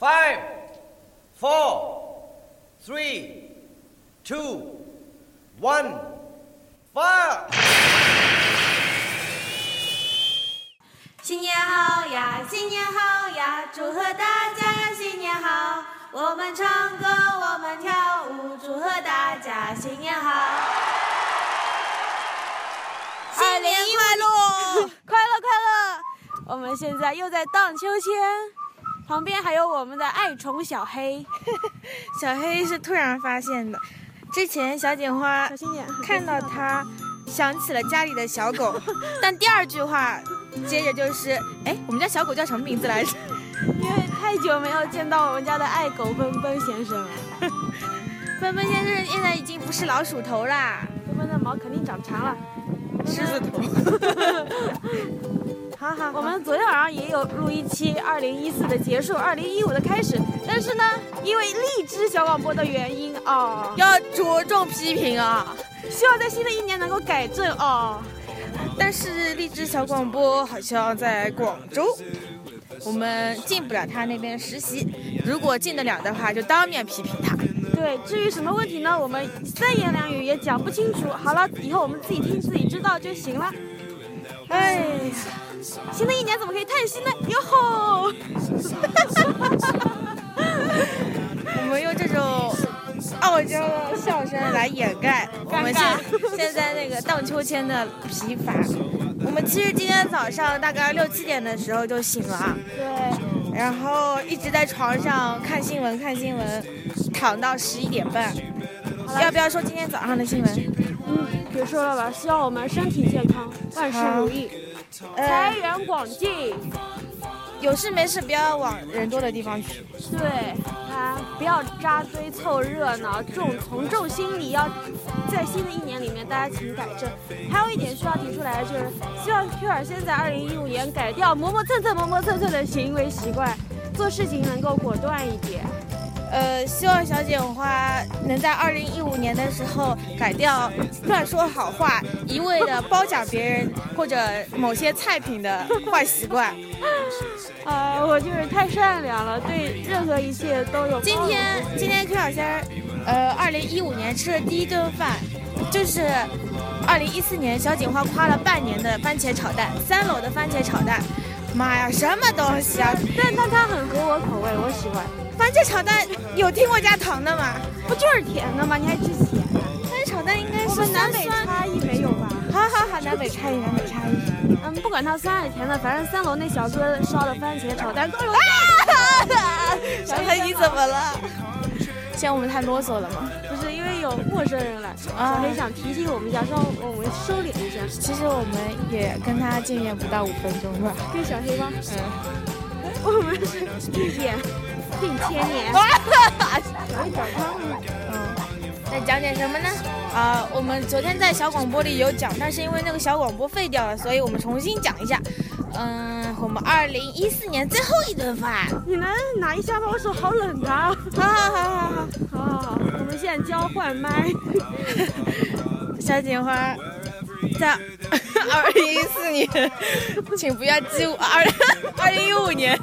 Five, four, three, two, one, fire! 新年好呀，新年好呀，祝贺大家，新年好！我们唱歌，我们跳舞，祝贺大家新年好！新年快乐，快乐快乐！我们现在又在荡秋千，旁边还有我们的爱宠小黑。小黑是突然发现的，之前小锦花小心点，看到它，想起了家里的小狗，但第二句话接着就是，哎，我们家小狗叫什么名字来着？因为太久没有见到我们家的爱狗奔奔先生了。奔奔先生现在已经不是老鼠头啦，奔奔的毛肯定长长了，狮子头。好好，我们昨天晚上也有录一期二零一四的结束，二零一五的开始，但是呢，因为荔枝小广播的原因哦，要着重批评啊，希望在新的一年能够改正哦。但是荔枝小广播好像在广州，我们进不了他那边实习，如果进得了的话，就当面批评他。对，至于什么问题呢，我们三言两语也讲不清楚。好了，以后我们自己听自己知道就行了。哎呀。新的一年怎么可以叹息呢？哟吼！我们用这种傲娇的笑声来掩盖我们现 现在那个荡秋千的疲乏。我们其实今天早上大概六七点的时候就醒了，对，然后一直在床上看新闻看新闻，躺到十一点半。要不要说今天早上的新闻？嗯，别说了吧。希望我们身体健康，万事如意。财源广进，有事没事不要往人多的地方去。对，啊，不要扎堆凑热闹，这种从众心理要在新的一年里面大家请改正。还有一点需要提出来的就是，希望 Q 尔先在二零一五年改掉磨磨蹭蹭、磨磨蹭蹭的行为习惯，做事情能够果断一点。呃，希望小锦花能在二零一五年的时候改掉乱说好话、一味的褒奖别人或者某些菜品的坏习惯。啊，我就是太善良了，对任何一切都有。今天，今天 Q 小仙儿，呃，二零一五年吃的第一顿饭，就是二零一四年小锦花夸了半年的番茄炒蛋，三楼的番茄炒蛋。妈呀，什么东西啊！但但它很合我口味，我喜欢。番茄炒蛋有听过加糖的吗？不就是甜的吗？你还吃咸的？番茄炒蛋应该是南北差异没有吧？好好好，南北差异，南北差异。嗯，不管它酸还是甜的，反正三楼那小哥烧的番茄炒蛋都有。小黑你怎么了？嫌我们太啰嗦了吗？不是，因为有陌生人来，小黑想提醒我们一下，让我们收敛一下。其实我们也跟他见面不到五分钟吧？跟小黑吗？嗯，我们是遇见。近千年，嗯，那讲点什么呢？啊，我们昨天在小广播里有讲，但是因为那个小广播废掉了，所以我们重新讲一下。嗯，我们二零一四年最后一顿饭，你能拿一下吗？我手好冷啊！好好好好好，好好好，我们现在交换麦。小锦花，在二零一四年，请不要激我。二二零一五年。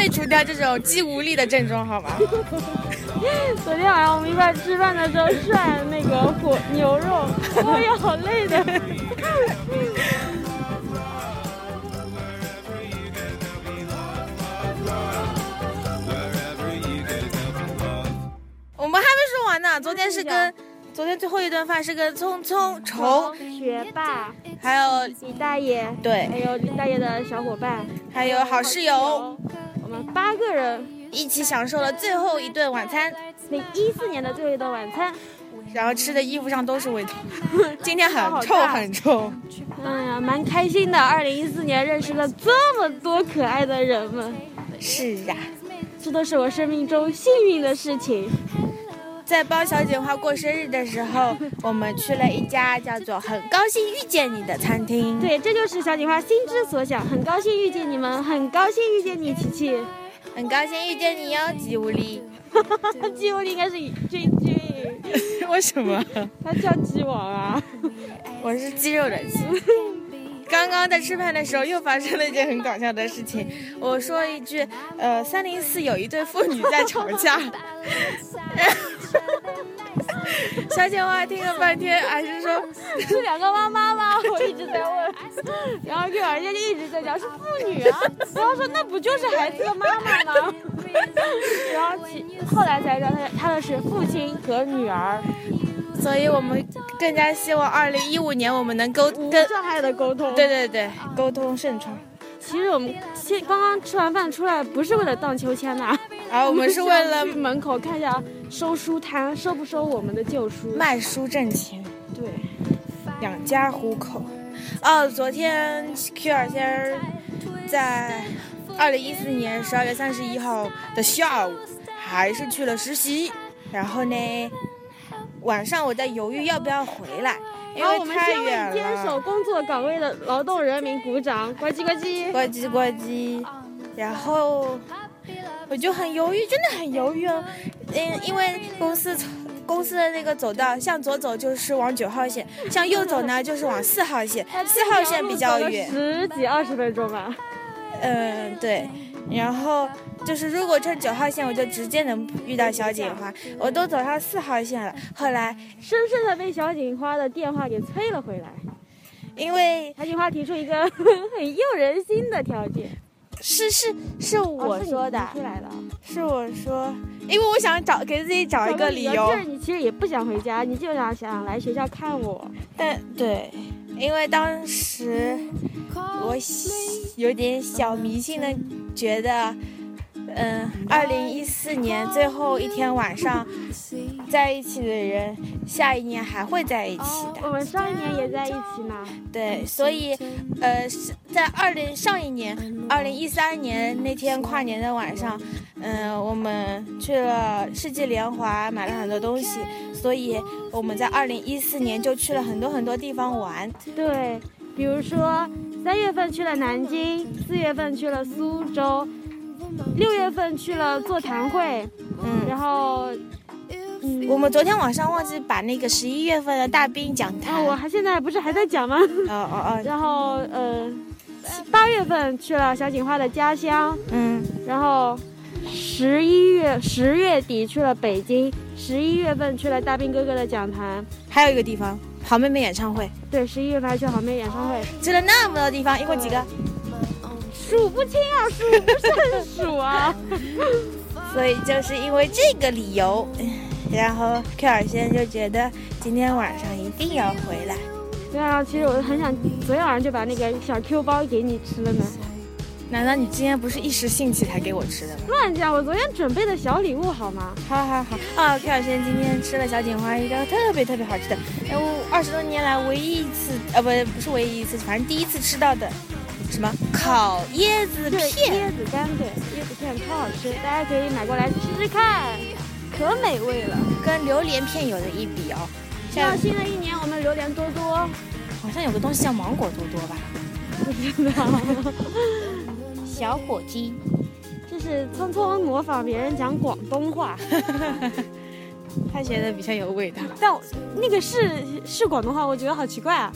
废除掉这种肌无力的症状，好吧？昨天晚上我们一块吃饭的时候涮那个火牛肉，我也，好累的。我们还没说完呢，昨天是跟昨天最后一顿饭是跟聪聪、虫、学霸，还有李大爷，对，还有李大爷的小伙伴，还有好室友。八个人一起享受了最后一顿晚餐，那一四年的最后一顿晚餐，然后吃的衣服上都是味道，今天很臭很臭。哎呀，蛮开心的。二零一四年认识了这么多可爱的人们，是呀，这都是我生命中幸运的事情。在包小锦花过生日的时候，我们去了一家叫做“很高兴遇见你”的餐厅。对，这就是小锦花心之所想。很高兴遇见你们，很高兴遇见你，琪琪。很高兴遇见你哟，吉乌力。吉乌力应该是君君。为什么？他叫鸡王啊。我是肌肉的鸡。刚刚在吃饭的时候又发生了一件很搞笑的事情。我说一句，呃，三零四有一对父女在吵架。小姐我听了半天，还是说是两个妈妈吗？我一直在问，然后幼儿园就一直在讲是妇女啊，然后说那不就是孩子的妈妈吗？然后其后来才知道他他的是父亲和女儿，所以我们更加希望二零一五年我们能沟无跟障碍的沟通。对对对沟通顺畅。其实我们现刚刚吃完饭出来，不是为了荡秋千的，而我们是为了门口看一下收书摊收不收我们的旧书。卖书挣钱，对，养家糊口。哦，昨天 Q 二仙儿在二零一四年十二月三十一号的下午，还是去了实习。然后呢，晚上我在犹豫要不要回来，因，为太远了坚守了。工作岗位的劳动人民鼓掌，呱唧呱唧。呱唧呱唧，然后我就很犹豫，真的很犹豫哦。嗯，因为公司公司的那个走道，向左走就是往九号线，向右走呢就是往四号线，四号线比较远。十几二十分钟吧。嗯，对。然后就是如果乘九号线，我就直接能遇到小锦花。我都走上四号线了，后来深深的被小锦花的电话给催了回来。因为小锦花提出一个 很诱人心的条件，是是是我说的，提出来的。是我说，因为我想找给自己找一个理由就。是你其实也不想回家，你就想想来学校看我。但对，因为当时我有点小迷信的觉得，嗯，二零一四年最后一天晚上在一起的人，下一年还会在一起的。我们上一年也在一起呢。对，所以，呃，是在二零上一年，二零一三年那天跨年的晚上，嗯、我们去了世纪联华，买了很多东西，所以我们在二零一四年就去了很多很多地方玩。对，比如说三月份去了南京，四月份去了苏州，六月份去了座谈会，嗯，然后，嗯，我们昨天晚上忘记把那个十一月份的大兵讲啊，坛，我还现在不是还在讲吗？哦哦哦 然后呃，七八月份去了小锦花的家乡，哦，嗯，然后十一月十月底去了北京，十一月份去了大兵哥哥的讲坛，还有一个地方，好妹妹演唱会，对，十一月份还去好妹演唱会，去了那么多地方，一共几个？数不清啊，数不胜数啊。所以就是因为这个理由，然后 Q 尔先生就觉得今天晚上一定要回来。对啊，其实我很想昨天晚上就把那个小 Q 包给你吃了呢。难道你今天不是一时兴起才给我吃的吗？乱讲，我昨天准备的小礼物好吗？好好好啊！Q 尔先生今天吃了小锦花一个特别特别好吃的，哎，我二十多年来唯一一次，呃，不不是唯一一次，反正第一次吃到的，什么烤椰子，片，椰子干，对，椰子片超好吃，大家可以买过来吃吃看，可美味了。跟榴莲片有的一比哦。希新的一年我们榴莲多多。好像有个东西叫芒果多多吧？不知道，小火鸡，就是匆匆模仿别人讲广东话，他觉得比较有味道，但我那个是是广东话，我觉得好奇怪啊。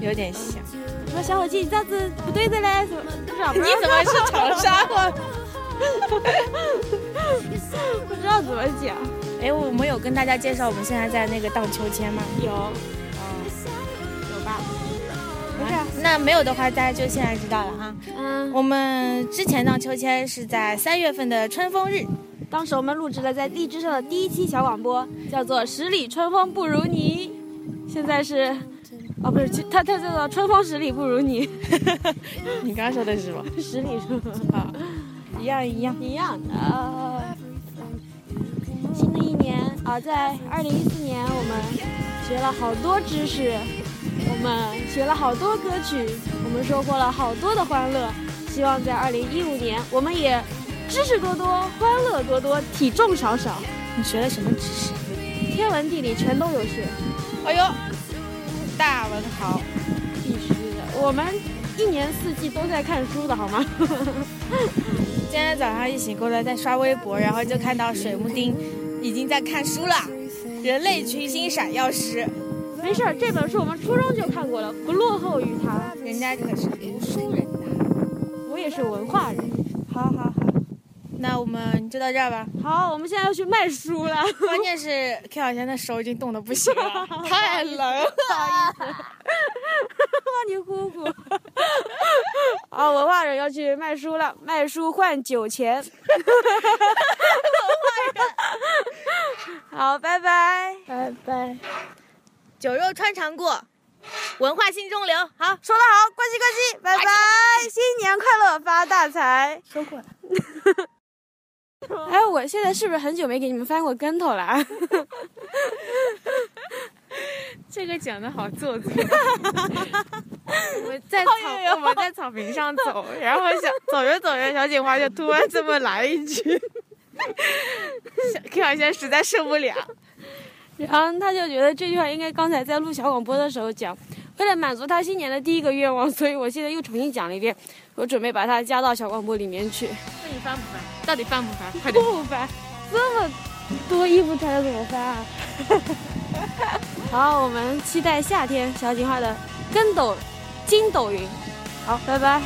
有点像。说小伙计，你这样子不对的嘞，怎么？你怎么是长沙话？不知道怎么讲？哎，我们有跟大家介绍我们现在在那个荡秋千吗？有，嗯有吧？没事啊。那没有的话，大家就现在知道了啊。嗯，我们之前荡秋千是在三月份的春风日，当时我们录制了在荔枝上的第一期小广播，叫做《十里春风不如你》，现在是，哦不是，其它它叫做《春风十里不如你》，你刚刚说的是什么？十里春风啊，一样一样。一样的。啊，在二零一四年，我们学了好多知识，我们学了好多歌曲，我们收获了好多的欢乐。希望在二零一五年，我们也知识多多，欢乐多多，体重少少，你学了什么知识？天文地理全都有学，哎呦，大文豪。必须的。我们一年四季都在看书的好吗？今天早上一醒过来在刷微博，然后就看到水木丁已经在看书了，《人类群星闪耀时》。没事儿，这本书我们初中就看过了，不落后于他。人家可是读书人呐。我也是文化人。好好好，那我们就到这儿吧。好，我们现在要去卖书了。关键是 K 小贤的手已经冻得不行了，太冷了。不好意思 帮你呼呼。啊，文化人要去卖书了，卖书换酒钱。好，拜拜，拜拜。酒肉穿肠过，文化心中留。好，说得好，关系关系，拜拜，新年快乐，发大财。收过来。哎，我现在是不是很久没给你们翻过跟头了？这个讲的好做作。我在草，我们在草坪上走，然后小走着走着，小警花就突然这么来一句，小 Q 小仙实在受不了，然后他就觉得这句话应该刚才在录小广播的时候讲。为了满足他新年的第一个愿望，所以我现在又重新讲了一遍。我准备把它加到小广播里面去。那你翻不翻？到底翻不翻？快点！不翻，这么多衣服穿着怎么翻啊？好，我们期待夏天小锦花的跟斗筋斗云。好，拜拜。